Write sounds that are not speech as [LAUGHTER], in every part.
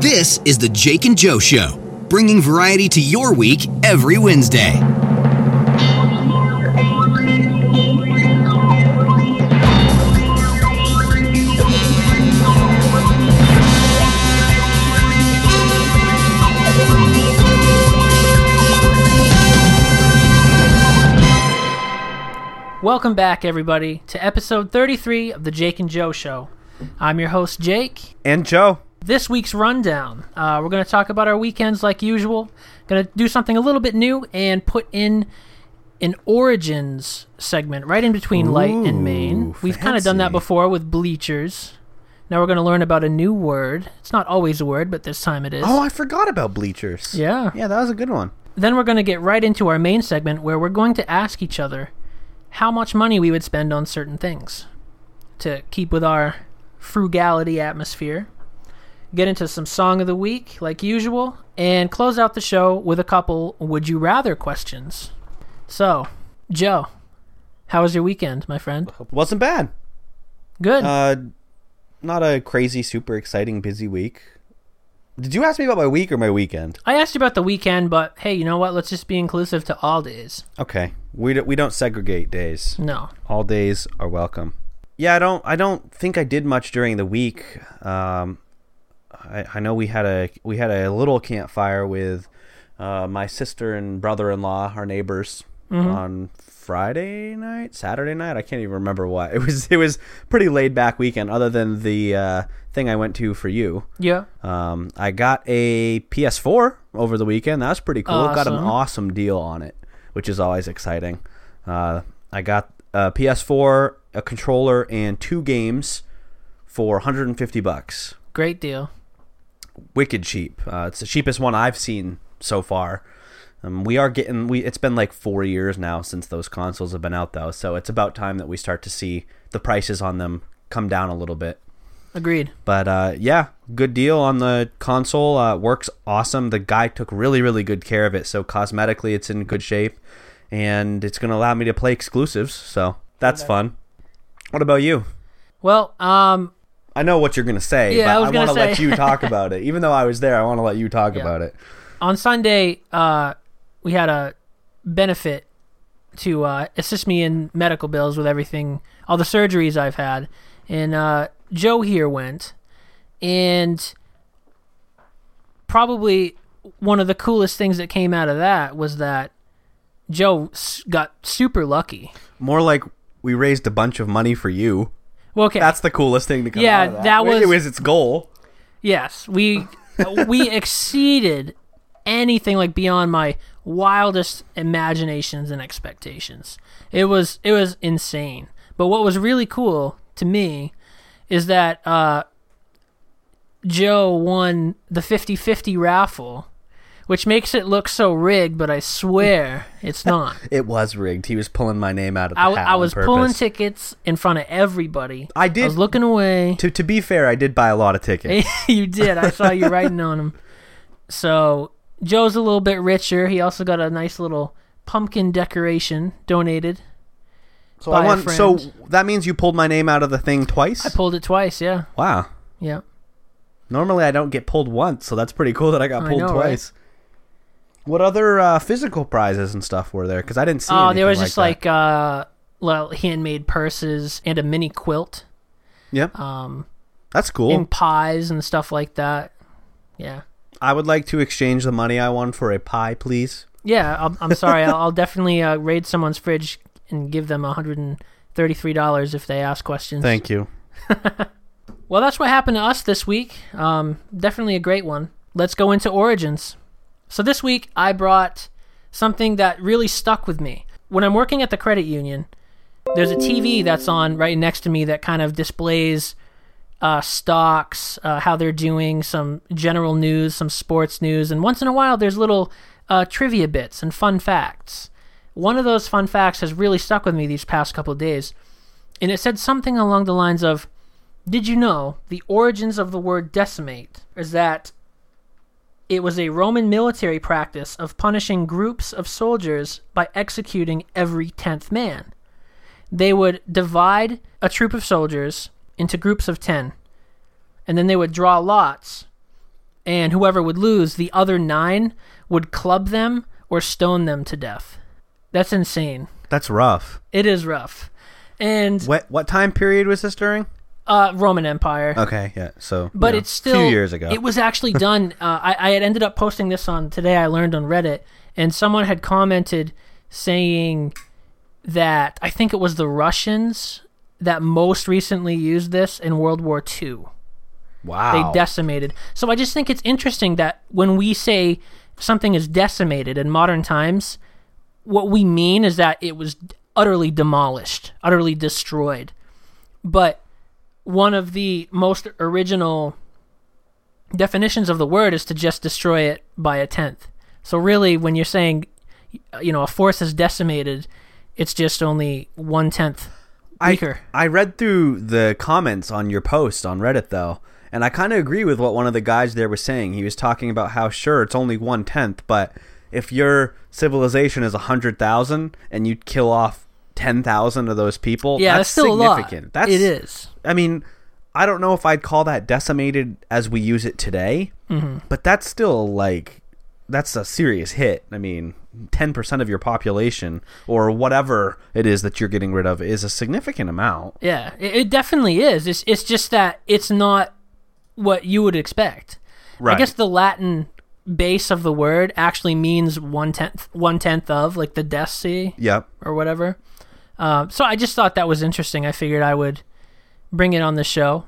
This is the Jake and Joe Show, bringing variety to your week every Wednesday. Welcome back, everybody, to episode 33 of the Jake and Joe Show. I'm your host, Jake. And Joe. This week's rundown uh, we're going to talk about our weekends like usual. Going to do something a little bit new and put in an Origins segment right in between Light and Main. We've kind of done that before with Bleachers. Now we're going to learn about a new word. It's not always a word, but this time it is. Oh, I forgot about bleachers. yeah. Yeah, that was a good one. Then we're going to get right into our main segment where we're going to ask each other how much money we would spend on certain things to keep with our frugality atmosphere. Get into some song of the week, like usual, and close out the show with a couple would you rather questions. So, Joe, how was your weekend, my friend? Wasn't bad. Good. Uh, not a crazy, super exciting, busy week. Did you ask me about my week or my weekend? I asked you about the weekend, but hey, you know what? Let's just be inclusive to all days. Okay, we don't, we don't segregate days. No. All days are welcome. Yeah, I don't I don't think I did much during the week. Um, I, I know we had a we had a little campfire with uh, my sister and brother-in-law, our neighbors, on Friday night, Saturday night. I can't even remember what [LAUGHS] it was. It was pretty laid back weekend, other than the uh, thing I went to for you. Yeah. Um, I got a PS4 over the weekend. That was pretty cool. Got an Awesome. awesome deal on it, which is always exciting. Uh, I got a PS4, a controller, and two games for 150 bucks. Great deal. Wicked cheap. Uh, it's the cheapest one I've seen so far. Um, we are getting we. It's been like four years now since those consoles have been out, though. So it's about time that we start to see the prices on them come down a little bit. Agreed. But uh, yeah, good deal on the console. Uh, works awesome. The guy took really, really good care of it. So cosmetically, it's in good shape, and it's going to allow me to play exclusives. So that's fun. What about you? Well, um, I know what you're going to say, Yeah, I I, want to let you [LAUGHS] talk about it. Even though I was there, I want to let you talk Yeah. about it. on Sunday, uh, we had a benefit to uh, assist me in medical bills with everything, all the surgeries I've had. And uh, Joe here went, and probably one of the coolest things that came out of that was that Joe got super lucky. More like we raised a bunch of money for you. Well, okay, That's the coolest thing to come Yeah, out of that. that was- it was its goal. Yes, we we [LAUGHS] exceeded anything like beyond my wildest imaginations and expectations. It was it was insane. But what was really cool to me is that uh, Joe won the 50-50 raffle, which makes it look so rigged, but I swear it's not. [LAUGHS] It was rigged. He was pulling my name out of the I, hat I was pulling tickets in front of everybody. I did- I was looking away. to to be fair, I did buy a lot of [LAUGHS] tickets. you did. I saw you [LAUGHS] writing on them. So Joe's a little bit richer. He also got a nice little pumpkin decoration donated. So I want. So that means you pulled my name out of the thing twice. I pulled it twice. Yeah, wow. yeah. Normally I don't get pulled once, so that's pretty cool that I got I pulled know, right? twice. What other uh, physical prizes and stuff were there? Because I didn't see. Oh, there was just that. like uh, well, handmade purses and a mini quilt, Yep, um, that's cool. and pies and stuff like that. Yeah, I would like to exchange the money I won for a pie, please. yeah. I'll, I'm sorry. I'll, I'll definitely uh, raid someone's fridge and give them hundred and thirty-three dollars if they ask questions. Thank you. [LAUGHS] Well, that's what happened to us this week. Um, definitely a great one. Let's go into Origins. So this week I brought something that really stuck with me. When I'm working at the credit union, there's a TV that's on right next to me that kind of displays uh, stocks, uh, how they're doing, some general news, some sports news, and once in a while there's little uh, trivia bits and fun facts. One of those fun facts has really stuck with me these past couple of days, and it said something along the lines of did you know the origins of the word decimate is that it was a Roman military practice of punishing groups of soldiers by executing every tenth man? They would divide a troop of soldiers into groups of ten, and then they would draw lots, and whoever would lose, the other nine would club them or stone them to death. That's insane. That's rough. It is rough. And What what time period was this during? Uh, Roman Empire. Okay, yeah. So, but you know, it's still few years ago. It was actually [LAUGHS] done. Uh, I, I had ended up posting this on today. I learned on Reddit, and someone had commented saying that I think it was the Russians that most recently used this in World War II. wow. They decimated. So I just think it's interesting that when we say something is decimated in modern times, what we mean is that it was utterly demolished, utterly destroyed. But one of the most original definitions of the word is to just destroy it by a tenth. So really, when you're saying, you know, a force is decimated, it's just only one tenth weaker. I, I read through the comments on your post on Reddit though, and I kind of agree with what one of the guys there was saying. He was talking about how sure it's only one tenth, but if your civilization is a hundred thousand and you kill off ten thousand of those people, yeah, that's that's still significant. a lot. That's it is. I mean, I don't know if I'd call that decimated as we use it today, Mm-hmm. but that's still like that's a serious hit. I mean, ten percent of your population or whatever it is that you're getting rid of is a significant amount. Yeah, it, it definitely is. It's it's just that it's not what you would expect. Right. I guess the Latin base of the word actually means one tenth one tenth of like the deci Yep. or whatever. Um, so I just thought that was interesting. I figured I would bring it on the show.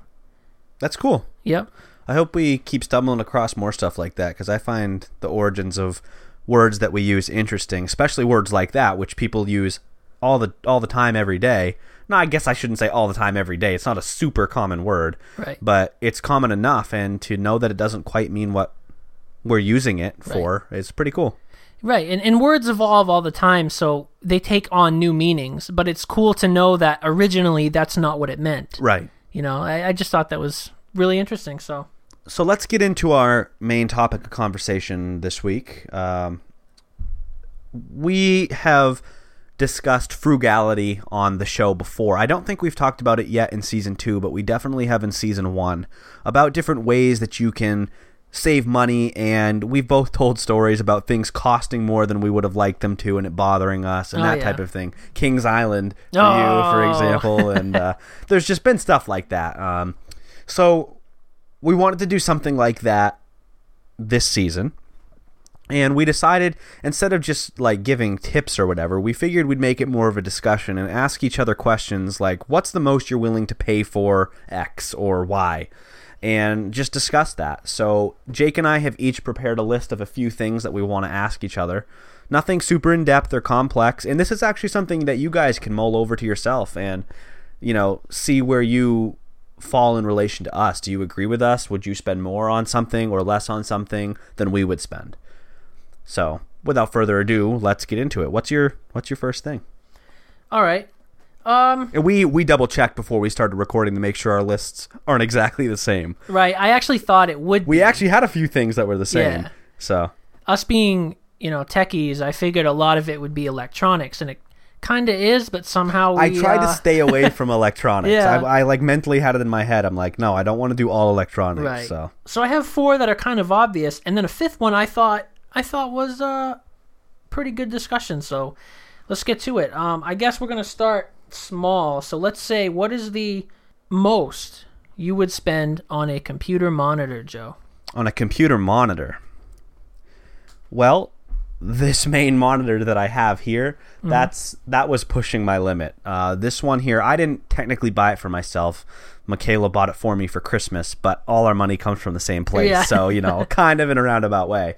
That's cool. Yep. I hope we keep stumbling across more stuff like that because I find the origins of words that we use interesting, especially words like that, which people use all the all the time every day. No, I guess I shouldn't say all the time every day. It's not a super common word, Right. but it's common enough, and to know that it doesn't quite mean what we're using it for is pretty cool. Right, and, and words evolve all the time, so they take on new meanings. But it's cool to know that originally that's not what it meant. Right. You know, I, I just thought that was really interesting. So So let's get into our main topic of conversation this week. Um, we have discussed frugality on the show before. I don't think we've talked about it yet in season two, but we definitely have in season one about different ways that you can save money. And we've both told stories about things costing more than we would have liked them to and it bothering us and Oh, that yeah. type of thing. Kings Island for Oh. you, for example. [LAUGHS] And uh, there's just been stuff like that. Um, so we wanted to do something like that this season. And we decided instead of just like giving tips or whatever, we figured we'd make it more of a discussion and ask each other questions like what's the most you're willing to pay for X or Y? And just discuss that. So, Jake and I have each prepared a list of a few things that we want to ask each other. Nothing super in depth or complex. And this is actually something that you guys can mull over to yourself and, you know, see where you fall in relation to us. Do you agree with us? Would you spend more on something or less on something than we would spend? So, without further ado, let's get into it. What's your what's your first thing? all right, um, And we we double checked before we started recording to make sure our lists aren't exactly the same. right. I actually thought it would. We be. actually had a few things that were the same. Yeah. So, us being you know techies. I figured a lot of it would be electronics, and it kind of is, but somehow we, I tried uh, to stay away [LAUGHS] from electronics. Yeah. I, I like mentally had it in my head. I'm like, no, I don't want to do all electronics. Right. So, So I have four that are kind of obvious, and then a fifth one I thought I thought was a pretty good discussion. So let's get to it. Um, I guess we're gonna start small. So let's say what is the most you would spend on a computer monitor, Joe? on a computer monitor. Well, this main monitor that I have here, that's that was pushing my limit. Uh, this one here, I didn't technically buy it for myself. Michaela bought it for me for Christmas, but all our money comes from the same place, Yeah. so you know, [LAUGHS] kind of in a roundabout way.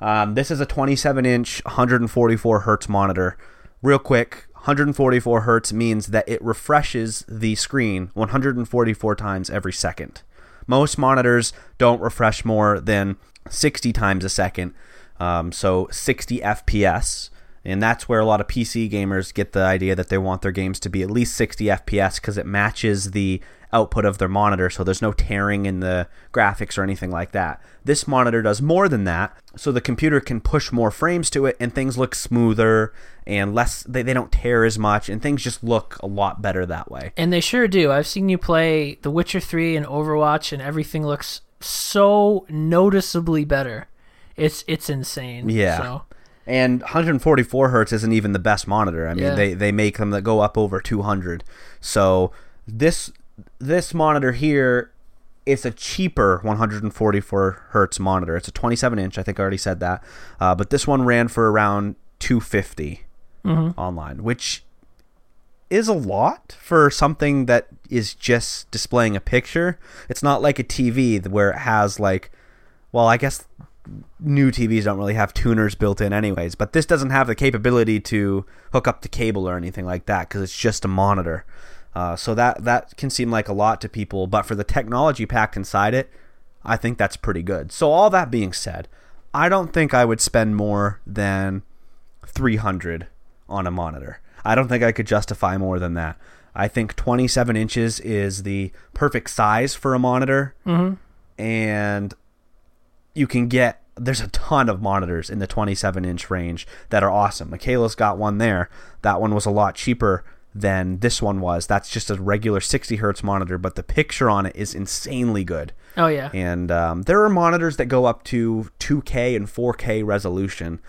Um, this is a 27 inch, 144 hertz monitor. Real quick, 144 hertz means that it refreshes the screen 144 times every second. Most monitors don't refresh more than 60 times a second, um, so 60 FPS. And that's where a lot of PC gamers get the idea that they want their games to be at least 60 FPS because it matches the output of their monitor, so there's no tearing in the graphics or anything like that. This monitor does more than that, so the computer can push more frames to it and things look smoother and less, they, they don't tear as much, and things just look a lot better that way. And they sure do. I've seen you play The Witcher 3 and Overwatch, and everything looks so noticeably better. It's it's insane. Yeah. So, And 144 hertz isn't even the best monitor. I mean, Yeah. they, they make them that go up over 200. So this this monitor here, it's a cheaper 144 hertz monitor. It's a 27 inch. I think I already said that. Uh, but this one ran for around 250 online, which is a lot for something that is just displaying a picture. It's not like a TV where it has like, well, I guess new TVs don't really have tuners built in anyways, but this doesn't have the capability to hook up the cable or anything like that because it's just a monitor. Uh, so that that can seem like a lot to people, but for the technology packed inside it, I think that's pretty good. So all that being said, I don't think I would spend more than 300 on a monitor. I don't think I could justify more than that. I think 27 inches is the perfect size for a monitor, and you can get there's a ton of monitors in the 27 inch range that are awesome. Michaela's got one there. That one was a lot cheaper than this one was. That's just a regular 60 hertz monitor, but the picture on it is insanely good. oh yeah. And um, there are monitors that go up to 2K and 4K resolution,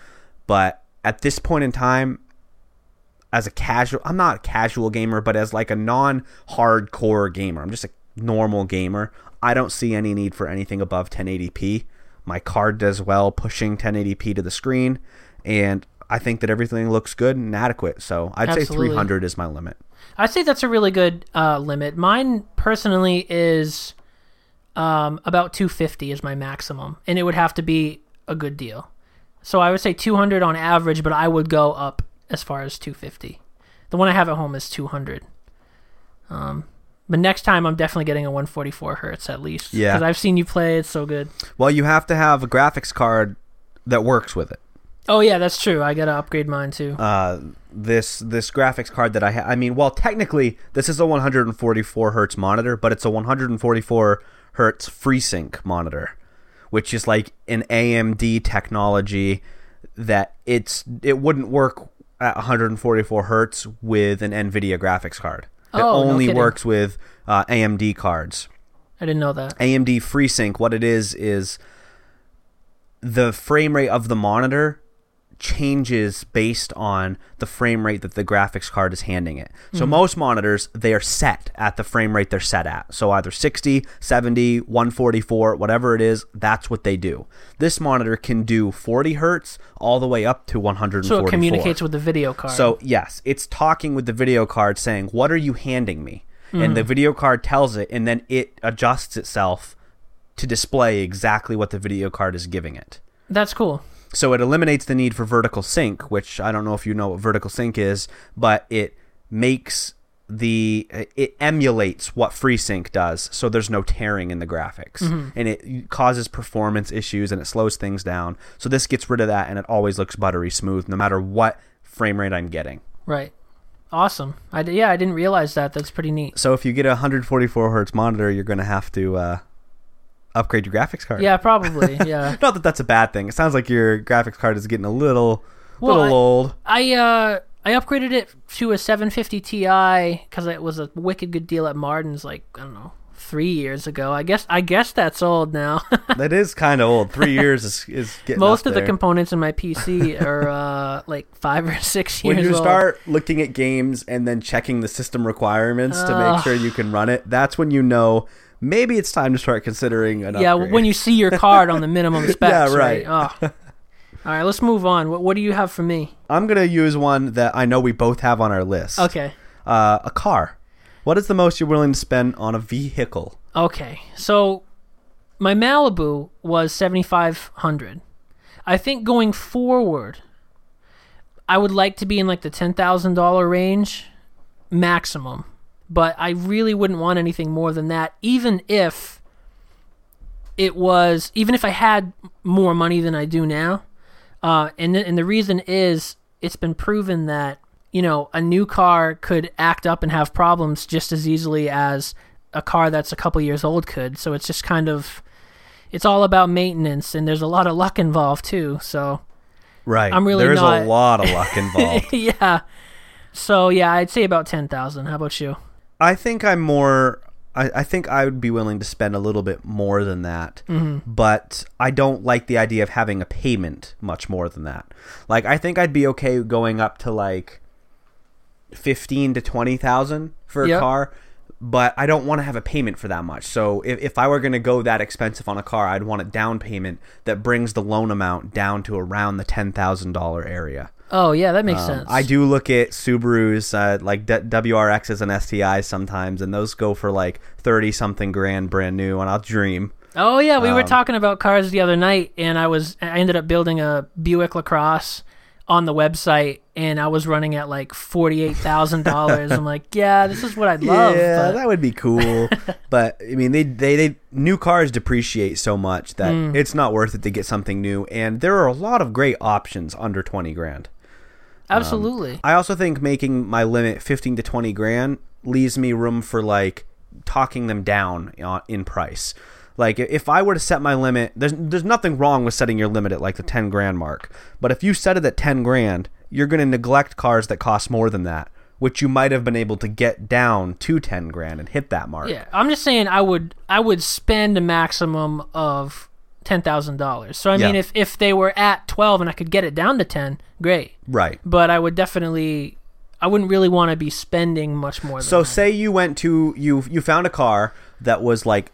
but at this point in time, as a casual, I'm not a casual gamer, but as like a non-hardcore gamer, I'm just a normal gamer. I don't see any need for anything above 1080p. My card does well pushing 1080p to the screen, and I think that everything looks good and adequate. So I'd say 300 is my limit. I'd say that's a really good uh, limit. Mine personally is um, about 250 is my maximum, and it would have to be a good deal. So I would say 200 on average, but I would go up as far as 250. The one I have at home is 200. Um, but next time I'm definitely getting a 144 hertz at least. Yeah. because I've seen you play. It's so good. Well, you have to have a graphics card that works with it. Oh yeah, that's true. I gotta upgrade mine too. uh, this this graphics card that I have. I mean, well, technically, this is a 144 hertz monitor, but it's a 144 hertz FreeSync monitor, which is like an AMD technology that it's it wouldn't work at 144 hertz with an NVIDIA graphics card. It Oh, only kidding. works with uh, AMD cards. I didn't know that. AMD FreeSync, what it is is the frame rate of the monitor changes based on the frame rate that the graphics card is handing it. So mm-hmm. most monitors they are set at the frame rate they're set at. So either 60, 70, 144, whatever it is, that's what they do. This monitor can do 40 hertz all the way up to 144. So it communicates with the video card. So yes, it's talking with the video card saying, "What are you handing me?" And the mm. video card tells it, and then it adjusts itself to display exactly what the video card is giving it. that's cool. So it eliminates the need for vertical sync, which I don't know if you know what vertical sync is, but it makes the it emulates what FreeSync does, so there's no tearing in the graphics, and it causes performance issues and it slows things down. So this gets rid of that, and it always looks buttery smooth, no matter what frame rate I'm getting. Right. Awesome. I yeah, I didn't realize that. That's pretty neat. So if you get a 144 hertz monitor, you're going to have to uh, upgrade your graphics card. Yeah, probably. [LAUGHS] Yeah. Not that that's a bad thing. It sounds like your graphics card is getting a little, Well, little I- old. I uh I upgraded it to a 750 Ti because it was a wicked good deal at Martin's like I don't know three years ago. I guess I guess that's old now. [LAUGHS] that is kind of old. Three years is, is getting Most of the components in my PC [LAUGHS] are uh like five or six years old. when you old. start looking at games and then checking the system requirements to make sure you can run it, that's when you know maybe it's time to start considering an yeah, upgrade. when you see your card on the minimum [LAUGHS] specs. Yeah, right. right. Oh. [LAUGHS] All right, let's move on. What, what do you have for me? I'm gonna use one that I know we both have on our list. Okay. Uh, a car. What is the most you're willing to spend on a vehicle? Okay, so my Malibu was seventy five hundred. I think going forward, I would like to be in like the ten thousand dollar range, maximum. But I really wouldn't want anything more than that, even if it was, even if I had more money than I do now. Uh, and th- and the reason is it's been proven that you know a new car could act up and have problems just as easily as a car that's a couple years old could. So it's just kind of it's all about maintenance, and there's a lot of luck involved too. So Right. I'm really There's not- a lot of luck [LAUGHS] involved. yeah, so yeah, I'd say about ten thousand. How about you? I think I'm more I, I think I would be willing to spend a little bit more than that. Mm-hmm. But I don't like the idea of having a payment much more than that. Like I think I'd be okay going up to like fifteen to twenty thousand for a Yep. car. But I don't want to have a payment for that much. So if, if I were going to go that expensive on a car, I'd want a down payment that brings the loan amount down to around the ten thousand dollar area. Oh yeah, that makes Um, sense. I do look at Subarus, uh, like D- WRXs and STIs sometimes, and those go for like thirty something grand brand new, and I'll dream. Oh yeah, we were Um, talking about cars the other night, and I was I ended up building a Buick Lacrosse on the website, and I was running at like forty eight thousand dollars. I'm like, [LAUGHS] yeah, this is what I'd love. yeah, but that would be cool. [LAUGHS] but I mean, they, they they new cars depreciate so much that Mm. it's not worth it to get something new. And there are a lot of great options under twenty grand. Absolutely. I also think making my limit 15 to 20 grand leaves me room for like talking them down uh, in price. Like if I were to set my limit, there's there's nothing wrong with setting your limit at like the 10 grand mark. But if you set it at 10 grand, you're going to neglect cars that cost more than that, which you might have been able to get down to 10 grand and hit that mark. yeah, I'm just saying I would I would spend a maximum of ten thousand dollars. So I mean, if if they were at twelve and I could get it down to ten, great. Right. But I would definitely, I wouldn't really want to be spending much more. Than So that. say you went to you you found a car that was like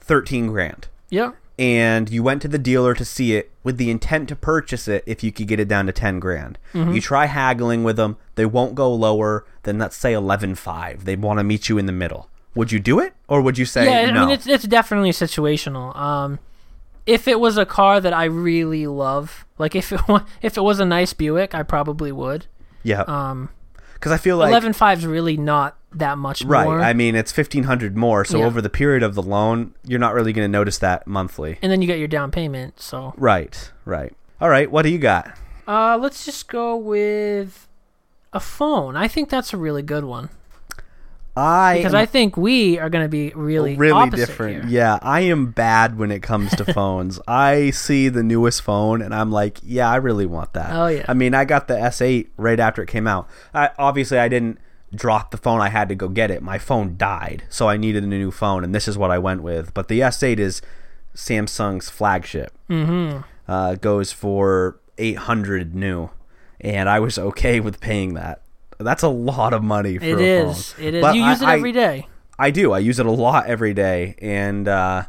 13 grand. yeah, and you went to the dealer to see it with the intent to purchase it if you could get it down to 10 grand. Mm-hmm. You try haggling with them, they won't go lower than let's say 11.5. They want to meet you in the middle. Would you do it or would you say yeah. no? I mean, it's it's definitely situational. Um, if it was a car that I really love, like if it wa- [LAUGHS] if it was a nice Buick, I probably would. yeah. Um, Cuz I feel like eleven five is really not that much right. more. I mean, it's 1500 more, so Yeah. over the period of the loan, you're not really going to notice that monthly. and then you get your down payment. So Right. Right. All right, what do you got? uh, let's just go with a phone. I think that's a really good one I because am I think we are going to be really really different. here. Yeah, I am bad when it comes to [LAUGHS] phones. I see the newest phone and I'm like, yeah, I really want that. Oh, yeah. I mean, I got the S8 right after it came out. I obviously I didn't drop the phone. I had to go get it. My phone died, so I needed a new phone, and this is what I went with. But the S8 is Samsung's flagship. Mm-hmm. Uh, goes for 800 new, and I was okay with paying that. That's a lot of money for It a is. phone. It is. But you I- use it I- every day. I do. I use it a lot every day, and uh,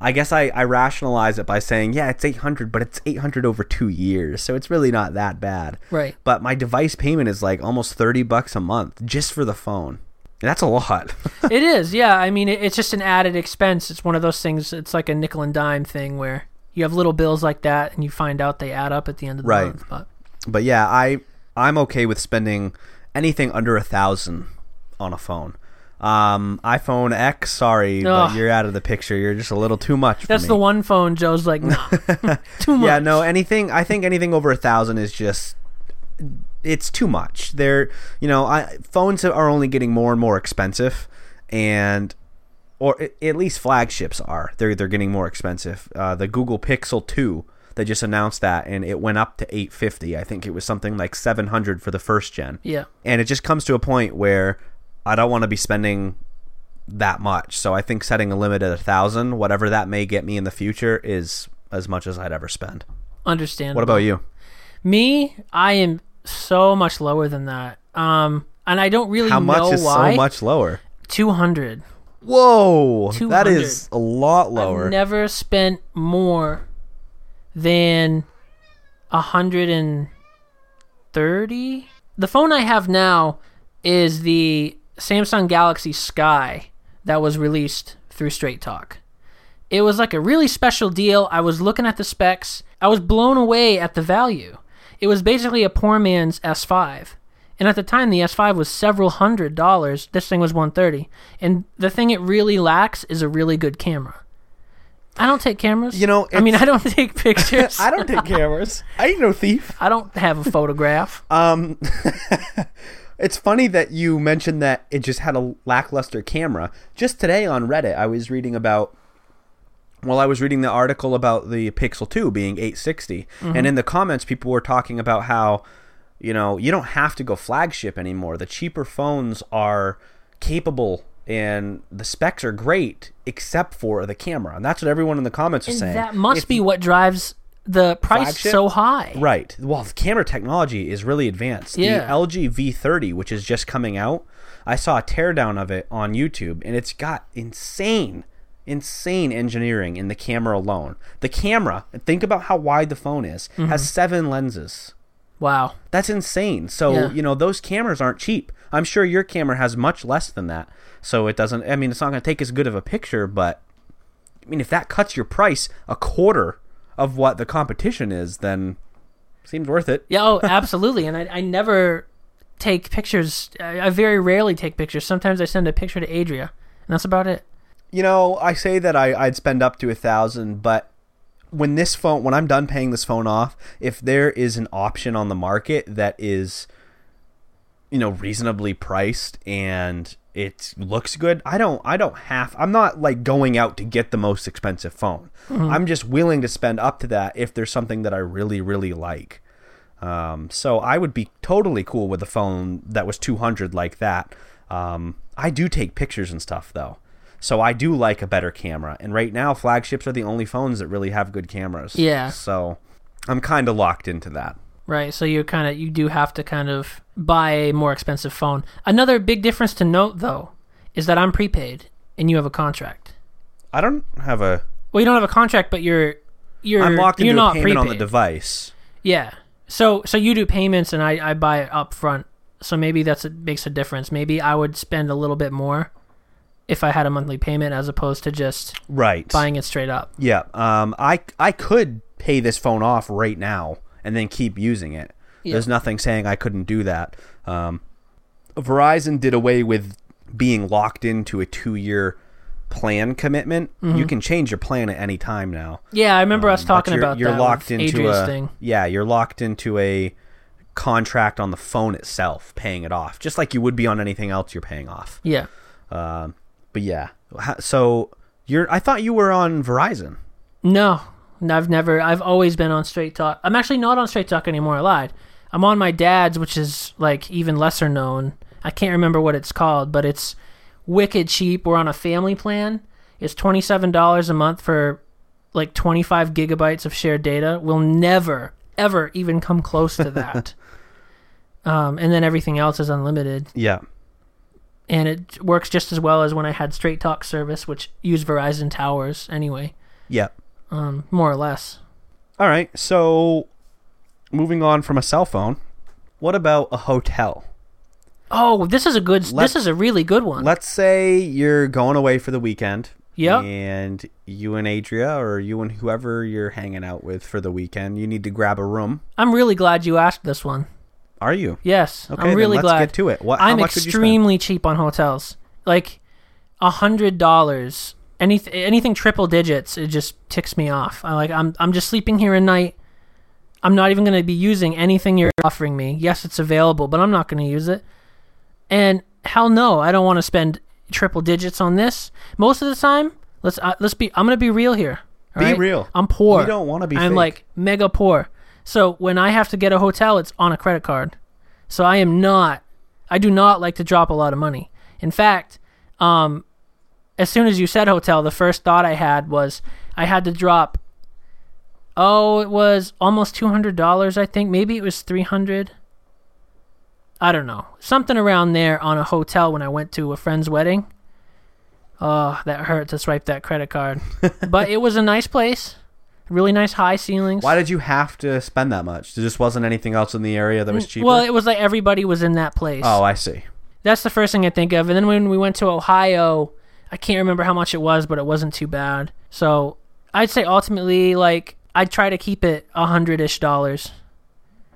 I guess I, I rationalize it by saying, yeah, it's 800, but it's 800 over two years, so it's really not that bad. Right. But my device payment is like almost 30 bucks a month just for the phone. That's a lot. [LAUGHS] it is, yeah. I mean, it, it's just an added expense. It's one of those things. It's like a nickel and dime thing where you have little bills like that, and you find out they add up at the end of the Right. month. But but yeah, I I'm okay with spending anything under a thousand on a phone. Um, iPhone X, sorry, but you're out of the picture. You're just a little too much. For that's me. the one phone Joe's like, no, [LAUGHS] too much. Yeah, no, anything. I think anything over a thousand is just. It's too much. They're, you know, I, phones are only getting more and more expensive, and, or at least flagships are. They're they're getting more expensive. Uh, the Google Pixel Two, they just announced that, and it went up to eight fifty. I think it was something like seven hundred for the first gen. Yeah. and it just comes to a point where I don't want to be spending that much. So I think setting a limit at a thousand, whatever that may get me in the future, is as much as I'd ever spend. Understand. What about you? me? I am so much lower than that. Um, and I don't really How much is why. so much lower? Two hundred. Whoa, that 200. is a lot lower. I've never spent more than a hundred and thirty. The phone I have now is the Samsung Galaxy Sky that was released through Straight Talk. It was like a really special deal. I was looking at the specs. I was blown away at the value. It was basically a poor man's S5. And at the time the S5 was several hundred dollars. This thing was 130. And the thing it really lacks is a really good camera. I don't take cameras. You know, I mean, I don't [LAUGHS] take pictures. [LAUGHS] I don't take cameras. I ain't no thief. I don't have a photograph. Um, [LAUGHS] it's funny that you mentioned that it just had a lackluster camera. Just today on Reddit, I was reading about. Well, I was reading the article about the Pixel 2 being 860, and in the comments, people were talking about how, you know, you don't have to go flagship anymore. The cheaper phones are capable and the specs are great except for the camera, and that's what everyone in the comments are And saying. that must If be what drives the price Flagship? so high. Right. Well, the camera technology is really advanced. Yeah. The LG V30, which is just coming out, I saw a teardown of it on YouTube, and it's got insane, insane engineering in the camera alone. The camera, think about how wide the phone is, Mm-hmm. has seven lenses. Wow. That's insane. So, Yeah. you know, those cameras aren't cheap. I'm sure your camera has much less than that. So it doesn't, I mean, it's not going to take as good of a picture, but I mean, if that cuts your price a quarter of what the competition is, then seems worth it. Yeah, oh, [LAUGHS] absolutely. And I, I never take pictures. I, I very rarely take pictures. Sometimes I send a picture to Adria, and that's about it. You know, I say that I, I'd spend up to a thousand, but when this phone, when I'm done paying this phone off, if there is an option on the market that is, you know, reasonably priced and it looks good, I don't, I don't have, I'm not like going out to get the most expensive phone. I'm just willing to spend up to that if there's something that I really, really like. Um, so I would be totally cool with a phone that was 200 like that. Um, I do take pictures and stuff though. So I do like a better camera. And right now flagships are the only phones that really have good cameras. Yeah. So I'm kind of locked into that. Right. So you kind of you do have to kind of buy a more expensive phone. Another big difference to note though is that I'm prepaid and you have a contract. I don't have a Well, you don't have a contract, but you're you're I'm locked you're into not a payment on the device. Yeah. So so you do payments and I I buy it up front. So maybe that's a, makes a difference. Maybe I would spend a little bit more if I had a monthly payment as opposed to just Right. buying it straight up. Yeah. Um I I could pay this phone off right now and then keep using it. Yeah. There's nothing saying I couldn't do that. Um Verizon did away with being locked into a 2-year plan commitment. Mm-hmm. You can change your plan at any time now. Yeah, I remember us talking you're, about you're that locked into Adria's a thing. yeah you're locked into a contract on the phone itself paying it off just like you would be on anything else you're paying off Yeah. um, but yeah so you're i thought you were on verizon No, no, I've never. I've always been on Straight Talk. I'm actually not on Straight Talk anymore. I lied. I'm on my dad's, which is like even lesser known. I can't remember what it's called, but it's wicked cheap. We're on a family plan. It's twenty seven dollars a month for like twenty five gigabytes of shared data. We'll never ever even come close to that. [LAUGHS] um, and then everything else is unlimited, yeah and it works just as well as when I had Straight Talk service, which used Verizon towers anyway, yeah um, more or less. all right so moving on from a cell phone what about a hotel Oh, this is a good. Let's- this is a really good one. let's say you're going away for the weekend Yep. and you and adria or you and whoever you're hanging out with for the weekend you need to grab a room I'm really glad you asked this one. Are you Yes, Okay, I'm really let's glad. get to it. What- I'm much would you spend? extremely cheap on hotels. Like a hundred dollars. Anything anything triple digits, it just ticks me off. I'm like I'm I'm just sleeping here a night. I'm not even going to be using anything you're offering me. Yes, it's available, but I'm not going to use it. And hell no, I don't want to spend triple digits on this. Most of the time, let's uh, let's be. I'm going to be real here. Be right? real. I'm poor. We don't wanna be I'm fake. like mega poor. So when I have to get a hotel, it's on a credit card. So I am not. I do not like to drop a lot of money. In fact, um, as soon as you said hotel, the first thought I had was I had to drop. Oh, it was almost two hundred dollars. I think maybe it was three hundred. I don't know, something around there on a hotel when I went to a friend's wedding. Oh, that hurt to swipe that credit card, [LAUGHS] but it was a nice place, really nice high ceilings. Why did you have to spend that much? There just wasn't anything else in the area that was cheaper. Well, it was like everybody was in that place. oh, I see. That's the first thing I think of. And then when we went to Ohio, I can't remember how much it was, but it wasn't too bad. So I'd say ultimately, like, I'd try to keep it a hundred ish dollars.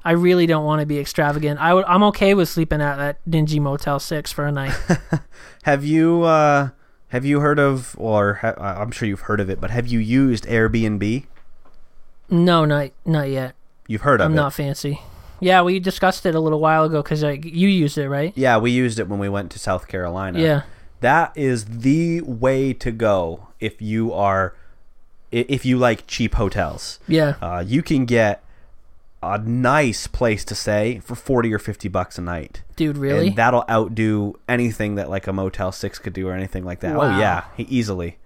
I really don't want to be extravagant. I would, I'm okay with sleeping at that dingy Motel Six for a night. [LAUGHS] Have you uh, have you heard of, or ha- I'm sure you've heard of it, but have you used Airbnb? No, not not yet. You've heard of I'm it. not fancy. Yeah, we discussed it a little while ago because like, you used it, right? Yeah, we used it when we went to South Carolina. Yeah. That is the way to go if you are if you like cheap hotels. Yeah. Uh, you can get a nice place to stay for 40 or 50 bucks a night. Dude, really? And that'll outdo anything that like a Motel 6 could do or anything like that. Wow. Oh yeah, easily.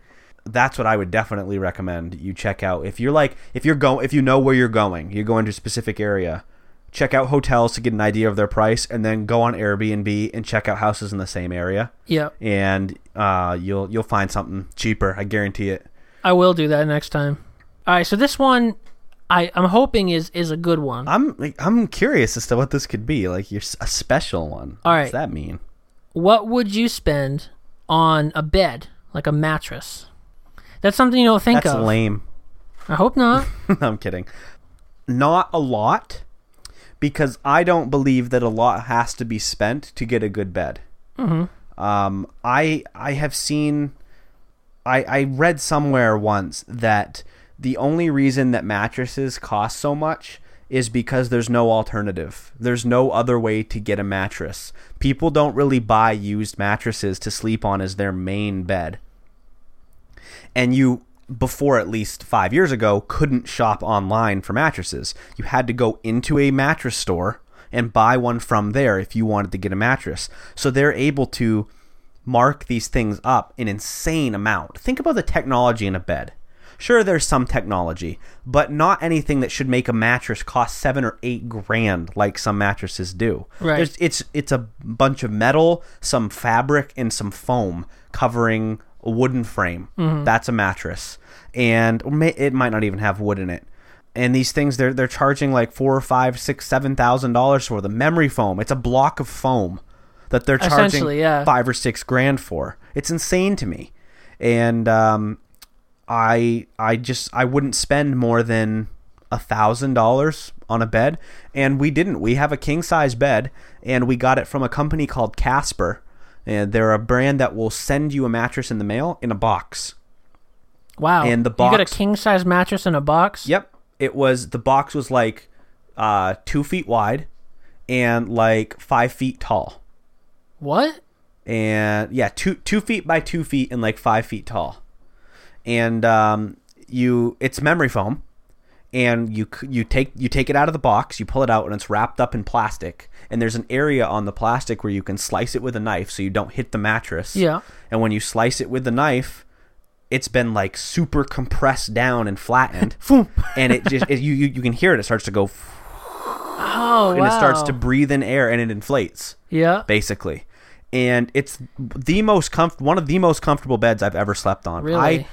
That's what I would definitely recommend you check out. If you're like if you're going if you know where you're going, you're going to a specific area, check out hotels to get an idea of their price and then go on Airbnb and check out houses in the same area yeah. and uh, you'll you'll find something cheaper, I guarantee it. I will do that next time. All right, so this one I I'm hoping is is a good one. I'm like, I'm curious as to what this could be. Like you're a special one. All right. What does that mean? what would you spend on a bed, like a mattress? That's something you don't think That's of. That's lame. I hope not. [LAUGHS] I'm kidding. Not a lot, because I don't believe that a lot has to be spent to get a good bed. Mm-hmm. Um, I I have seen, I I read somewhere once that the only reason that mattresses cost so much is because there's no alternative. There's no other way to get a mattress. People don't really buy used mattresses to sleep on as their main bed and you before at least five years ago couldn't shop online for mattresses. You had to go into a mattress store and buy one from there if you wanted to get a mattress. So they're able to mark these things up an insane amount. Think about the technology in a bed. Sure there's some technology but not anything that should make a mattress cost seven or eight grand like some mattresses do. Right. There's, it's it's a bunch of metal some fabric and some foam covering a wooden frame. That's a mattress. And it might not even have wood in it. And these things they're they're charging like four or five six seven thousand dollars for the memory foam. It's a block of foam that they're charging yeah. five or six grand for. It's insane to me. And um I I just I wouldn't spend more than a thousand dollars on a bed, and we didn't. We have a king size bed, and we got it from a company called Casper, and they're a brand that will send you a mattress in the mail in a box. Wow. And the box. You got a king size mattress in a box? Yep, it was the box was like uh, two feet wide and like five feet tall, What? and yeah, two two feet by two feet and like five feet tall, and um, you it's memory foam, and you you take you take it out of the box, you pull it out, and it's wrapped up in plastic, and there's an area on the plastic where you can slice it with a knife so you don't hit the mattress. Yeah. and when you slice it with the knife, it's been like super compressed down and flattened, [LAUGHS] and it just it, you, you you can hear it. It starts to go, Oh, and wow. it starts to breathe in air, and it inflates Yeah. basically. And it's the most comf- one of the most comfortable beds I've ever slept on. Really? I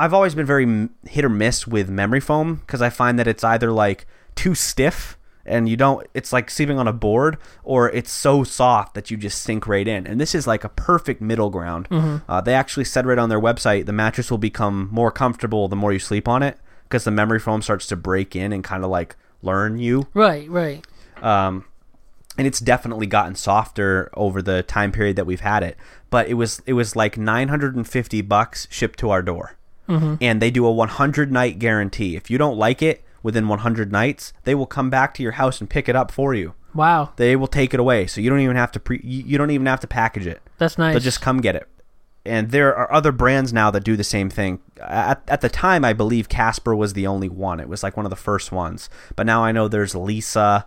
I've always been very hit or miss with memory foam because I find that it's either like too stiff and you don't it's like sleeping on a board or it's so soft that you just sink right in. And this is like a perfect middle ground. Uh, they actually said right on their website the mattress will become more comfortable the more you sleep on it because the memory foam starts to break in and kind of like learn you Right, right. um, and it's definitely gotten softer over the time period that we've had it. But it was it was like 950 bucks shipped to our door, mm-hmm. and they do a 100 night guarantee. If you don't like it within 100 nights, they will come back to your house and pick it up for you. Wow. They will take it away, so you don't even have to pre you don't even have to package it. That's nice. They'll just come get it. And there are other brands now that do the same thing. At, at the time, I believe Casper was the only one. It was like one of the first ones. But now I know there's Leesa,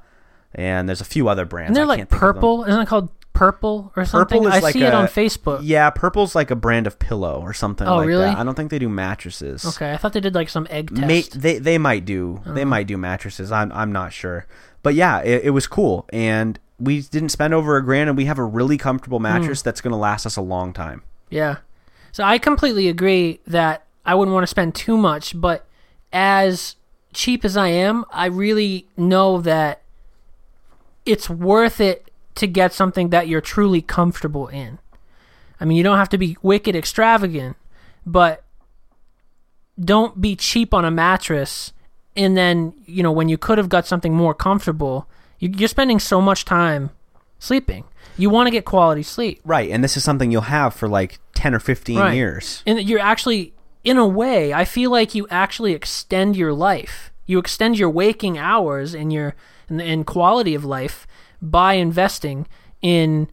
and there's a few other brands. and they're like can't think of them. purple. Isn't it called purple or something? Purple is I like see it a- on Facebook. Yeah, Purple's like a brand of pillow or something Oh, like really? that. I don't think they do mattresses. Okay, I thought they did like some egg test. May, they they might do they might do mattresses. I'm I'm not sure, but yeah, it, it was cool, and we didn't spend over a grand, and we have a really comfortable Hmm. mattress that's going to last us a long time. Yeah. So I completely agree that I wouldn't want to spend too much, but as cheap as I am, I really know that it's worth it to get something that you're truly comfortable in. I mean, you don't have to be wicked extravagant, but don't be cheap on a mattress and then, you know, when you could have got something more comfortable, you- you're spending so much time sleeping. You want to get quality sleep. Right, and this is something you'll have for like ten or fifteen Right. years. and you're actually in a way i feel like you actually extend your life you extend your waking hours and your and, and quality of life by investing in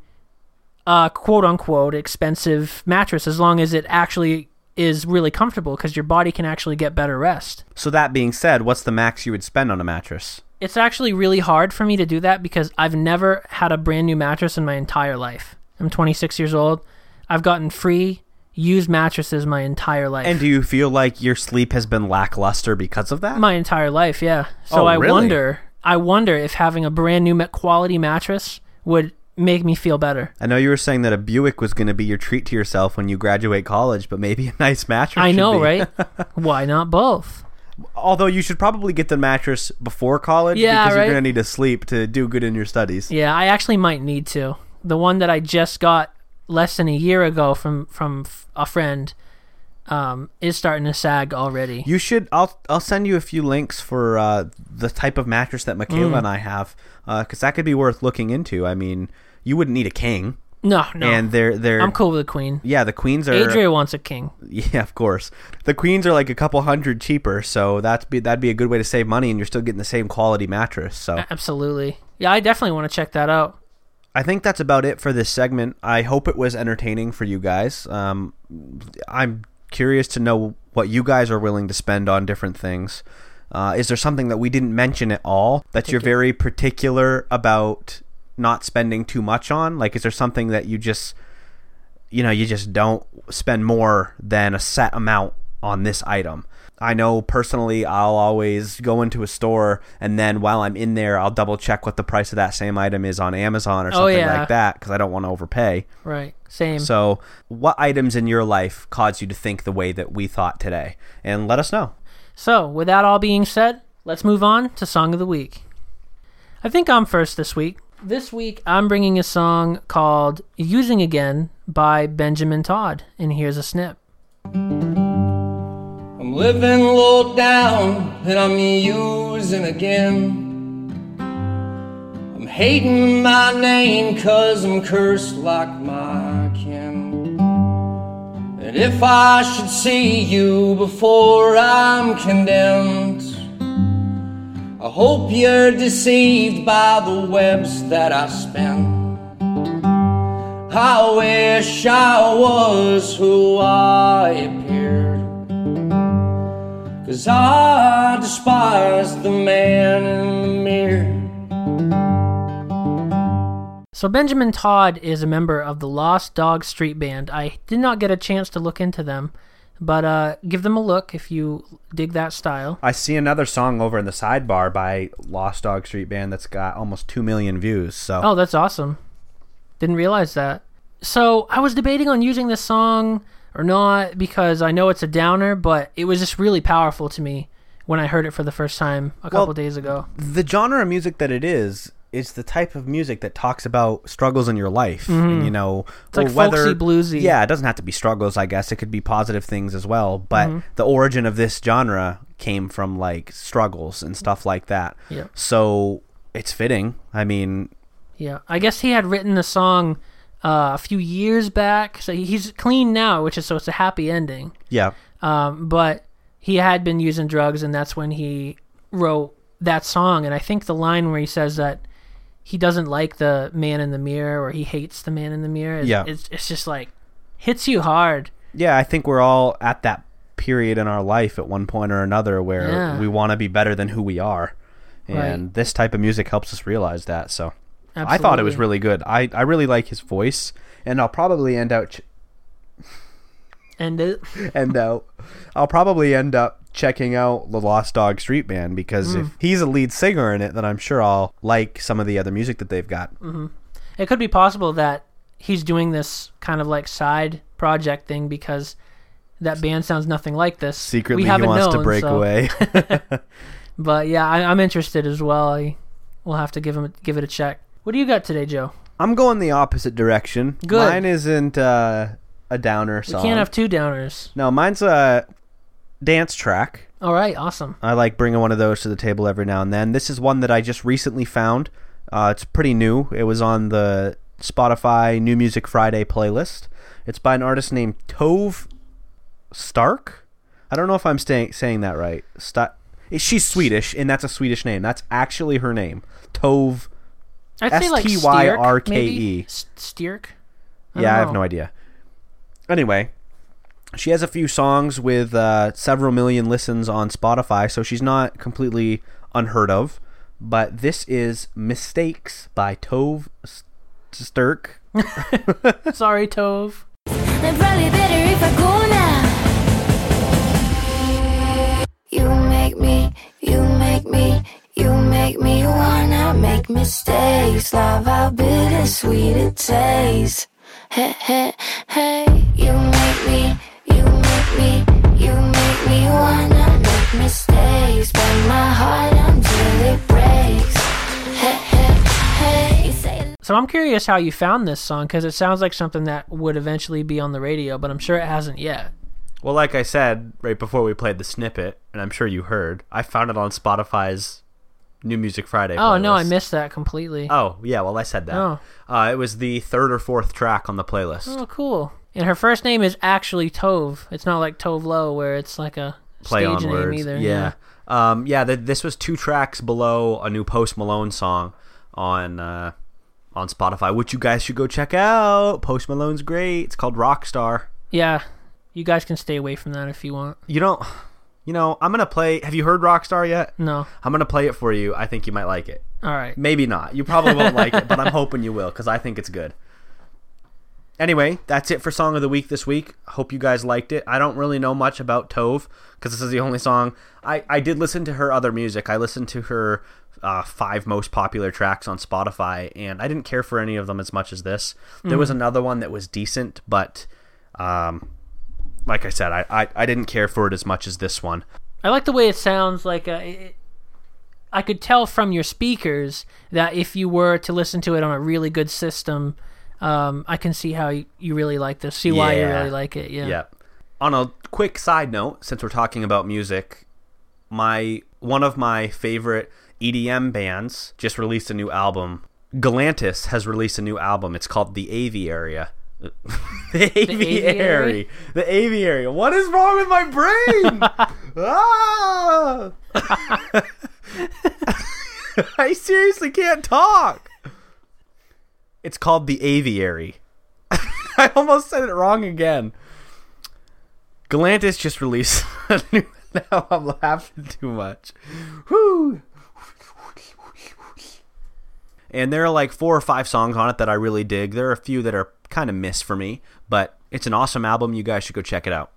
uh quote unquote expensive mattress as long as it actually is really comfortable because your body can actually get better rest. So that being said, what's the max you would spend on a mattress? It's actually really hard for me to do that because I've never had a brand new mattress in my entire life. I'm 26 years old. I've gotten free used mattresses my entire life. And do you feel like your sleep has been lackluster because of that? my entire life, yeah. So Oh, I really? wonder, I wonder if having a brand new quality mattress would make me feel better. I know you were saying that a Buick was going to be your treat to yourself when you graduate college, but maybe a nice mattress. I know, right? [LAUGHS] Why not both? Although you should probably get the mattress before college Yeah, because right? you're going to need to sleep to do good in your studies. Yeah, I actually might need to. The one that I just got less than a year ago from from a friend um, is starting to sag already. You should. I'll I'll send you a few links for uh, the type of mattress that Michaela Mm. and I have, because that could be worth looking into. I mean, you wouldn't need a king, no, no, and they're they're I'm cool with the queen. yeah the queens are Adria wants a king. [LAUGHS] yeah of course the queens are like a couple hundred cheaper, so that's be that'd be a good way to save money, and you're still getting the same quality mattress. So Absolutely. Yeah, I definitely want to check that out. I think that's about it for this segment. I hope it was entertaining for you guys. Um, I'm curious to know what you guys are willing to spend on different things. Uh, is there something that we didn't mention at all that you're very particular about not spending too much on? Like, is there something that you just, you know, you just don't spend more than a set amount on this item? I know personally, I'll always go into a store and then while I'm in there, I'll double check what the price of that same item is on Amazon or Oh, something yeah. like that because I don't want to overpay. Right. Same. So, what items in your life caused you to think the way that we thought today? And let us know. So, with that all being said, let's move on to Song of the Week. I think I'm first this week. This week, I'm bringing a song called Using Again by Benjamin Tod, and here's a snip. Living low down and I'm using again. I'm hating my name cause I'm cursed like my kin. And if I should see you before I'm condemned, I hope you're deceived by the webs that I spin. I wish I was who I appeared. Cause I despise the man in the mirror. So, Benjamin Tod is a member of the Lost Dog Street Band. I did not get a chance to look into them, but uh, give them a look if you dig that style. I see another song over in the sidebar by Lost Dog Street Band that's got almost 2 million views. So, Oh, that's awesome. Didn't realize that. So I was debating on using this song or not because I know it's a downer, but it was just really powerful to me when I heard it for the first time a couple Well, days ago. the genre of music that it is is the type of music that talks about struggles in your life and you know Mm-hmm. like folksy, bluesy. yeah it doesn't have to be struggles i guess it could be positive things as well but Mm-hmm. the origin of this genre came from like struggles and stuff like that Yeah. so it's fitting i mean Yeah, I guess he had written the song uh, a few years back, so he's clean now, which is so it's a happy ending. yeah Um, but he had been using drugs, and that's when he wrote that song. And I think the line where he says that he doesn't like the man in the mirror, or he hates the man in the mirror, is- Yeah. it's, it's just like hits you hard. yeah i think we're all at that period in our life at one point or another where Yeah. we want to be better than who we are and Right. this type of music helps us realize that so I thought it was really good. I, I really like his voice, and I'll probably end out ch- and it, [LAUGHS] end out. I'll probably end up checking out the Lost Dog Street Band because Mm. if he's a lead singer in it, then I'm sure I'll like some of the other music that they've got. it could be possible that he's doing this kind of like side project thing because that band sounds nothing like this. Secretly, we he wants to break so- away. [LAUGHS] But yeah, I, I'm interested as well. I, we'll have to give him give it a check. What do you got today, Joe? I'm going the opposite direction. Good. Mine isn't uh, a downer song. can't have two downers. no, mine's a dance track. All right, awesome. I like bringing one of those to the table every now and then. This is one that I just recently found. Uh, it's pretty new. It was on the Spotify New Music Friday playlist. It's by an artist named Tove Stark. I don't know if I'm staying, saying that right. Sta- she's Swedish, and that's a Swedish name. That's actually her name. Tove. I'd say like S-T-Y-R-K-E. Stierk, maybe? S- Yeah, I have no idea. Anyway, she has a few songs with uh, several million listens on Spotify, so she's not completely unheard of. But this is "Mistakes" by Tove S- Sturk. [LAUGHS] Sorry, Tove. I'm probably better if I go now. You make me, you make me, you make me wanna make mistakes. Love how bittersweet it tastes. Hey, hey, hey. You make me, you make me, you make me wanna make mistakes. Bend my heart until it breaks. Hey, hey, hey. So I'm curious how you found this song because it sounds like something that would eventually be on the radio, but I'm sure it hasn't yet. Well, like I said right before we played the snippet, and I'm sure you heard, I found it on Spotify's New Music Friday. Oh no, I missed that completely. Oh yeah, well I said that. Oh. Uh, it was the third or fourth track on the playlist. Oh, cool. And her first name is actually Tove. It's not like Tove Lo, where it's like a Play stage name words. either. Yeah. Um, yeah. Th- this was two tracks below a new Post Malone song on uh, on Spotify, which you guys should go check out. Post Malone's great. It's called Rockstar. Yeah. You guys can stay away from that if you want. You don't. You know, I'm gonna play. Have you heard Rockstar yet? No. I'm gonna play it for you. I think you might like it. All right. Maybe not. You probably won't like it, but I'm [LAUGHS] hoping you will because I think it's good. Anyway, that's it for Song of the Week this week. Hope you guys liked it. I don't really know much about Tove because this is the only song. I, I did listen to her other music. I listened to her uh, five most popular tracks on Spotify, and I didn't care for any of them as much as this. There was another one that was decent, but um, like I said, I, I, I didn't care for it as much as this one. I like the way it sounds. Like uh, it, I could tell from your speakers that if you were to listen to it on a really good system, um, I can see how you, you really like this. See why you really like it. Yeah. Yeah. On a quick side note, since we're talking about music, my one of my favorite EDM bands just released a new album. Galantis has released a new album. It's called The Aviary. [LAUGHS] the Aviary. Aviary? The Aviary. What is wrong with my brain? [LAUGHS] ah! [LAUGHS] I seriously can't talk. It's called The Aviary. I almost said it wrong again. Galantis just released a new. Now I'm laughing too much. Whoo! And there are like four or five songs on it that I really dig. There are a few that are kind of missed for me, but it's an awesome album. You guys should go check it out.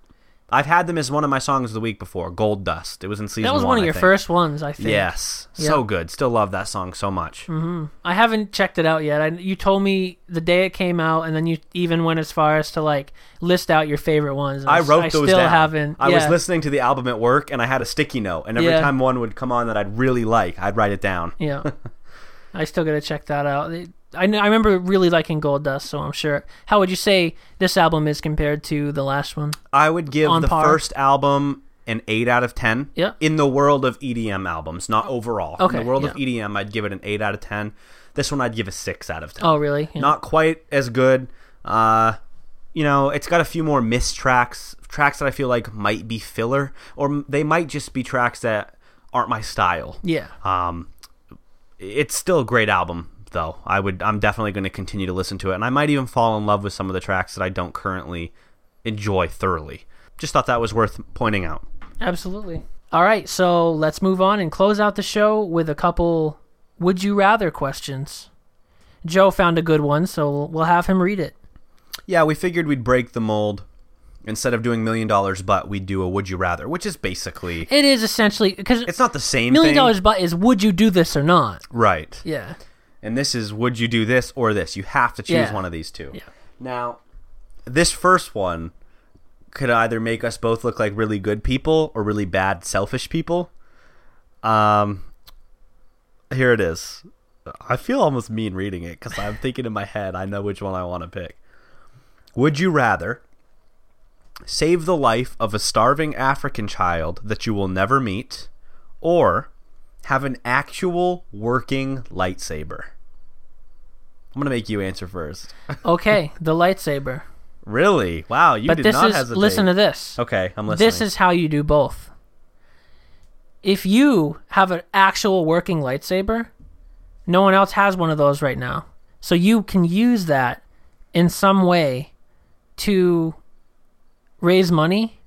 I've had them as one of my songs of the week before. Gold Dust. It was in season That was one. one of your first ones, I think. Yes, Yeah. so good. Still love that song so much. Mm-hmm. I haven't checked it out yet. I, you told me the day it came out, and then you even went as far as to like list out your favorite ones. I wrote I those still down. haven't. I was listening to the album at work, and I had a sticky note. And every Yeah. time one would come on that I'd really like, I'd write it down. Yeah. [LAUGHS] I still gotta check that out. It- I I remember really liking Gold Dust, so I'm sure. How would you say this album is compared to the last one? I would give On the par. first album an eight out of ten. Yeah. In the world of EDM albums, not overall. Okay, In the world of. EDM, I'd give it an eight out of ten. This one, I'd give a six out of ten. Oh, really? Yeah. Not quite as good. Uh, you know, it's got a few more missed tracks, tracks that I feel like might be filler, or they might just be tracks that aren't my style. Yeah. Um, it's still a great album, though. I would, I'm definitely going to continue to listen to it, and I might even fall in love with some of the tracks that I don't currently enjoy thoroughly. Just thought that was worth pointing out. Absolutely. All right, so let's move on and close out the show with a couple would you rather questions. Joe found a good one, so we'll have him read it. Yeah, we figured we'd break the mold. Instead of doing million dollars, but we'd do a would you rather, which is basically It is essentially because it's not the same million dollars but is would you do this or not? right? Yeah. And this is would you do this or this? You have to choose Yeah. one of these two. Yeah. Now, this first one could either make us both look like really good people or really bad, selfish people. Um, here it is. I feel almost mean reading it because I'm thinking in my head, I know which one I want to pick. Would you rather save the life of a starving African child that you will never meet, or have an actual working lightsaber? I'm gonna make you answer first. [LAUGHS] Okay, the lightsaber. Really? Wow, you But did this not is hesitate. listen to this. Okay, I'm listening. This is how you do both. If you have an actual working lightsaber, no one else has one of those right now. So you can use that in some way to raise money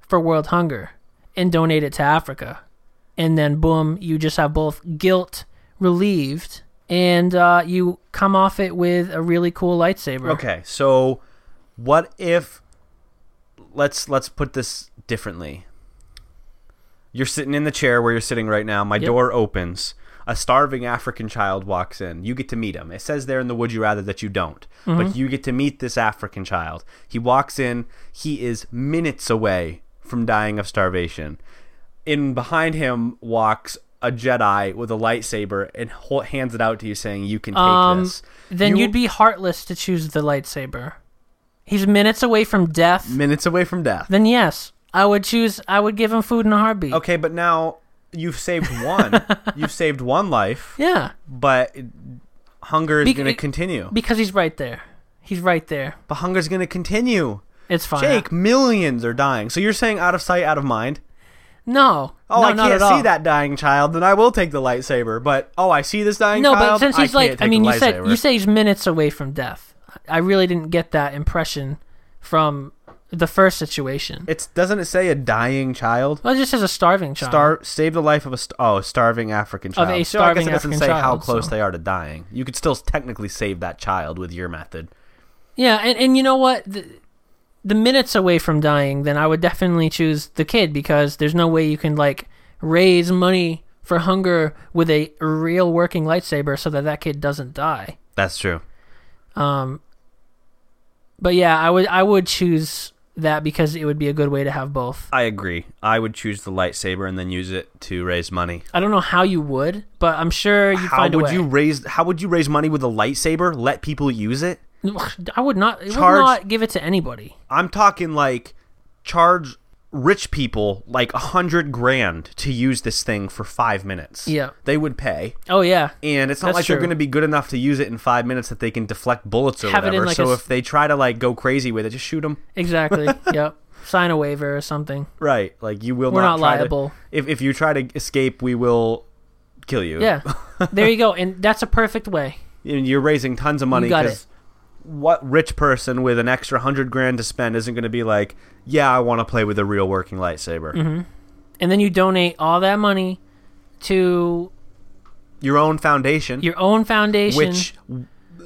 for world hunger and donate it to Africa. And then, boom, you just have both guilt relieved and uh, you come off it with a really cool lightsaber. Okay, so what if let's let's put this differently. You're sitting in the chair where you're sitting right now. My Yep. door opens. A starving African child walks in. You get to meet him. It says there in the Would You Rather that you don't, but you get to meet this African child. He walks in. He is minutes away from dying of starvation. In behind him walks a Jedi with a lightsaber and hands it out to you, saying, "You can take Um, this." Then You- you'd be heartless to choose the lightsaber. He's minutes away from death. minutes away from death. Then yes, I would choose. I would give him food in a heartbeat. Okay, but now you've saved one. [LAUGHS] you've saved one life, Yeah, but hunger is Bec- going to continue. because he's right there. He's right there. but hunger's going to continue. It's fine. Jake, millions are dying. So you're saying out of sight, out of mind? No. Oh, no, I can't see that dying child. Then I will take the lightsaber. But oh, I see this dying No, child. No, but since he's can't like, I mean, you said you say he's minutes away from death. I really didn't get that impression from the first situation. It's doesn't it say a dying child? well, it just says a starving child. Star save the life of a st- oh starving African child. Of a So I guess starving it doesn't African say how close so- they are to dying. You could still technically save that child with your method. Yeah, and, and you know what? The, the minutes away from dying, then I would definitely choose the kid because there's no way you can like raise money for hunger with a real working lightsaber so that that kid doesn't die. That's true. Um, but yeah, I would I would choose that because it would be a good way to have both. I agree. I would choose the lightsaber and then use it to raise money. I don't know how you would, but I'm sure you find a way. How would you raise? How would you raise money with a lightsaber? Let people use it? I would not. I would not give it to anybody. I'm talking like charge rich people like a hundred grand to use this thing for five minutes. Yeah. they would pay, Oh yeah, and it's not That's like they're going to be good enough to use it in five minutes that they can deflect bullets or Have whatever. like, so a if they try to like go crazy with it, just shoot them. exactly. [LAUGHS] yep. Sign a waiver or something. Right, like you will We're not, not try to- liable. if if you try to escape, we will kill you. Yeah. [LAUGHS] there you go, and that's a perfect way. and you're raising tons of money because what rich person with an extra hundred grand to spend isn't going to be like, yeah, I want to play with a real working lightsaber. Mm-hmm. And then you donate all that money to Your own foundation, your own foundation, which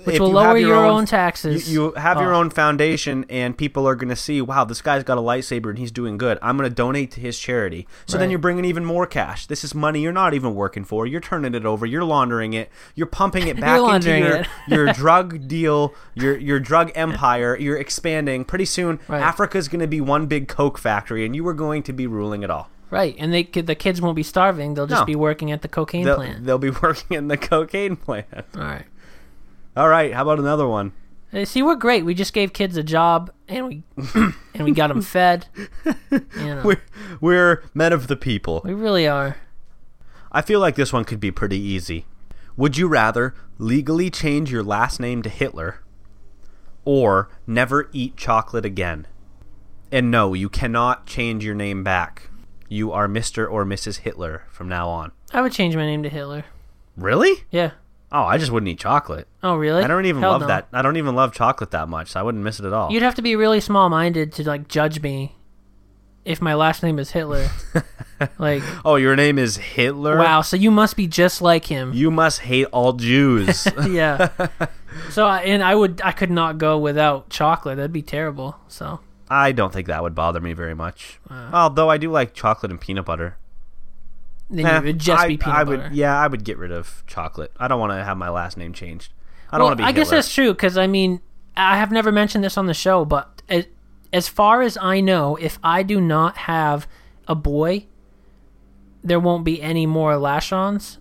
which will you lower your, own, taxes. You, you have your Oh. own foundation, and people are going to see, wow, this guy's got a lightsaber and he's doing good. I'm going to donate to his charity. So then you're bringing even more cash. This is money you're not even working for. You're turning it over. You're laundering it. You're pumping it [LAUGHS] back into your [LAUGHS] your drug deal, your your drug empire. You're expanding. Pretty soon, Right. Africa's going to be one big coke factory, and you are going to be ruling it all. Right, and they the kids won't be starving; they'll just No. be working at the cocaine They'll, plant. they'll be [LAUGHS] working in the cocaine plant. All right. All right, how about another one? Hey, See, we're great. We just gave kids a job, and we [COUGHS] and we got them [LAUGHS] fed. You know, We're, we're men of the people. we really are. I feel like this one could be pretty easy. Would you rather legally change your last name to Hitler or never eat chocolate again? And no, you cannot change your name back. You are Mr. or Mrs. Hitler from now on. I would change my name to Hitler. Really? Yeah. Oh, I just wouldn't eat chocolate. Oh, really? I don't even Hell love no. that. I don't even love chocolate that much, so I wouldn't miss it at all. You'd have to be really small-minded to like judge me if my last name is Hitler. [LAUGHS] like, oh, your name is Hitler? wow. So you must be just like him. You must hate all Jews. [LAUGHS] yeah. [LAUGHS] So I, and I would I could not go without chocolate. That'd be terrible. So I don't think that would bother me very much. Uh. Although I do like chocolate and peanut butter. Then Eh, it would just I, be peanut I butter. would, yeah, I would get rid of chocolate. I don't want to have my last name changed. I don't well, want to be. I guess that's true because I mean I have never mentioned this on the show, but as, as far as I know, if I do not have a boy, there won't be any more Lashons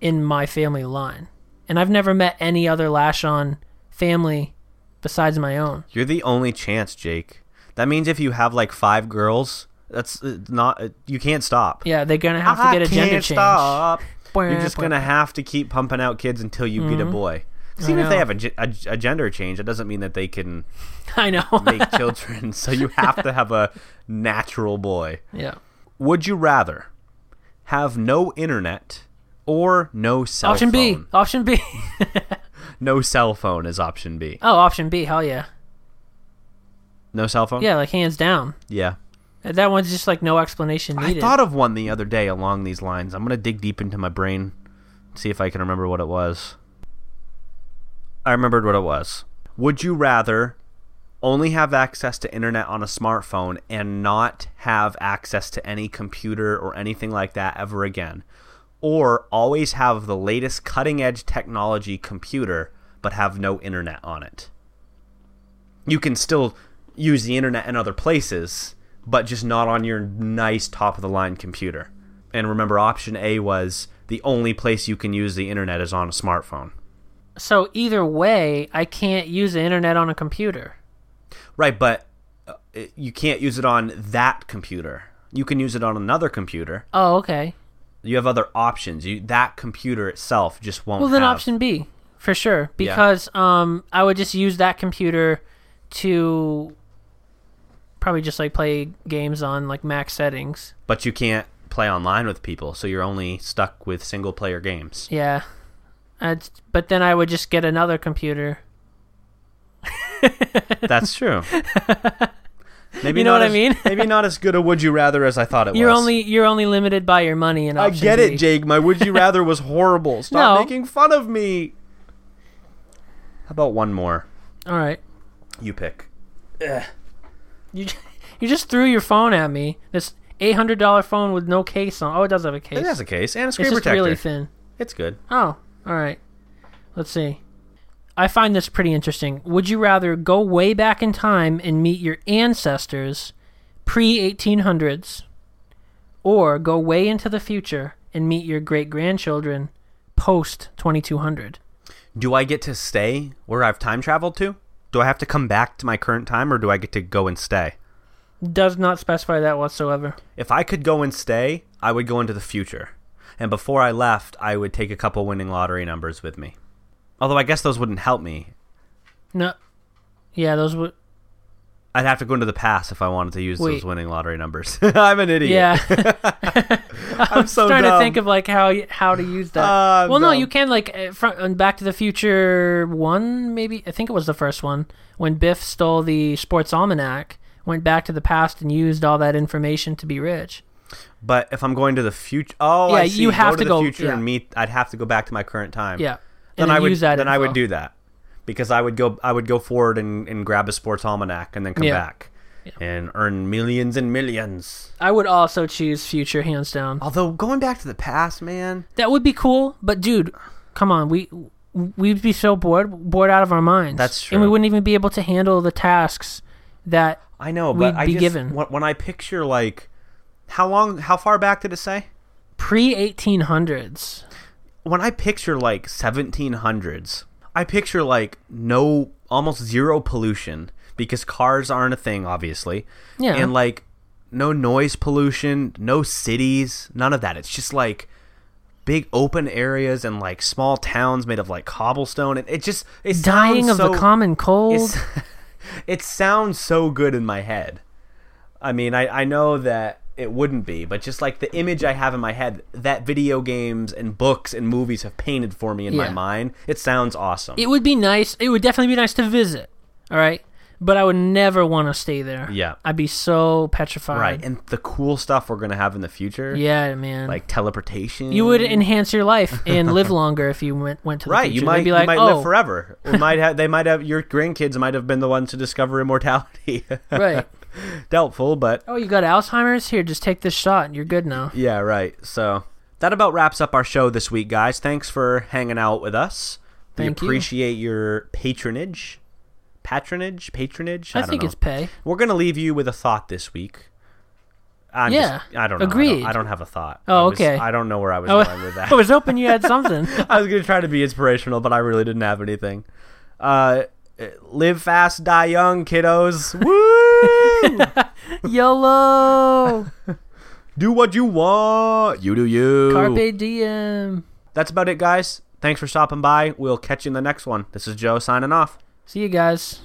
in my family line, and I've never met any other Lashon family besides my own. You're the only chance, Jake. That means if you have like five girls, that's uh, not. Uh, you can't stop. Yeah, they're gonna have to get a gender can't change. Stop. You're just gonna have to keep pumping out kids until you get a boy. Even if they have a, a, a gender change, it doesn't mean that they can [LAUGHS] I know. make children. [LAUGHS] so you have to have a natural boy. yeah. Would you rather have no internet or no cell phone? Option B. Option [LAUGHS] B. No cell phone is option B. oh, option B. Hell yeah. No cell phone. Yeah, like hands down. Yeah. That one's just like no explanation needed. I thought of one the other day along these lines. I'm gonna dig deep into my brain, see if I can remember what it was. I remembered what it was. Would you rather only have access to internet on a smartphone and not have access to any computer or anything like that ever again? Or always have the latest cutting edge technology computer but have no internet on it? You can still use the internet in other places, but just not on your nice top of the line computer. And remember, option A was the only place you can use the internet is on a smartphone. so either way, I can't use the internet on a computer. Right, but uh, you can't use it on that computer. You can use it on another computer. Oh, okay. You have other options. You that computer itself just won't. Well, then have- option B for sure because um I would just use that computer to probably just like play games on like max settings. But you can't play online with people, so you're only stuck with single player games. Yeah. I'd, but then I would just get another computer. [LAUGHS] That's true. Maybe You know what I mean? [LAUGHS] maybe not as good a would you rather as I thought it You're was. only you're only limited by your money and I get it, Jake. My would you [LAUGHS] rather was horrible. Stop No. making fun of me. How about one more? All right. You pick. You you just threw your phone at me. This eight hundred dollar phone with no case on. Oh, it does have a case. It has a case and a screen it's protector. really thin. it's good. Oh, all right. Let's see. I find this pretty interesting. Would you rather go way back in time and meet your ancestors pre 1800s or go way into the future and meet your great grandchildren post 2200? Do I get to stay where I've time traveled to? Do I have to come back to my current time or do I get to go and stay? Does not specify that whatsoever. If I could go and stay, I would go into the future. And before I left, I would take a couple winning lottery numbers with me. Although I guess those wouldn't help me. No. Yeah, those would. I'd have to go into the past if I wanted to use Wait. those winning lottery numbers. [LAUGHS] I'm an idiot. Yeah. [LAUGHS] I'm [LAUGHS] so trying dumb. to think of like how how to use that. I'm well, no, dumb. you can like uh, front on Back to the Future one, maybe. I think it was the first one when Biff stole the sports almanac, went back to the past and used all that information to be rich. But if I'm going to the future, oh, Yeah, I see. you have go to the go- future yeah. and meet. I'd have to go back to my current time. Yeah, Then, and I would. use that. then I would do that because I would go. I would go forward and, and grab a sports almanac and then come Yeah. back and earn millions and millions. I would also choose future, hands down. Although going back to the past, man, That would be cool, but dude, come on, we we'd be so bored, bored out of our minds. That's true, and we wouldn't even be able to handle the tasks that I know, but We'd I be just, given. when, I picture like how long, how far back did it say? pre eighteen hundreds. when I picture like 1700s, I picture like no, almost zero pollution because cars aren't a thing, obviously. Yeah. And like no noise pollution, no cities, none of that. It's just like big open areas and like small towns made of like cobblestone. And it just, it's Dying of sounds the common cold. [LAUGHS] it sounds so good in my head. I mean, I, I know that it wouldn't be, but just like the image I have in my head that video games and books and movies have painted for me in my mind, it sounds awesome. It would be nice. It would definitely be nice to visit. All right, but I would never want to stay there. Yeah. I'd be so petrified. right. And the cool stuff we're going to have in the future, yeah, man. like teleportation. you would enhance your life and live [LAUGHS] longer if you went went to the Right, future. you They'd might, be like, you might oh, live forever. Or might have, they might have your grandkids might have been the ones to discover immortality. [LAUGHS] right. Doubtful, but Oh, you got Alzheimer's? Here, just take this shot and you're good now. Yeah, right. So that about wraps up our show this week, guys. Thanks for hanging out with us. Thank we you. appreciate your patronage. Patronage? Patronage? I, don't think know. it's pay. We're going to leave you with a thought this week. I'm Yeah, Just, I don't know. I don't- I don't, have a thought. Oh, I was- okay. I don't know where I was [LAUGHS] I going with that. [LAUGHS] I was hoping you had something. [LAUGHS] I was going to try to be inspirational, but I really didn't have anything. Uh, live fast, die young, kiddos. Woo! [LAUGHS] YOLO! [LAUGHS] do what you want. You do you. Carpe diem. That's about it, guys. Thanks for stopping by. We'll catch you in the next one. This is Joe signing off. See you guys.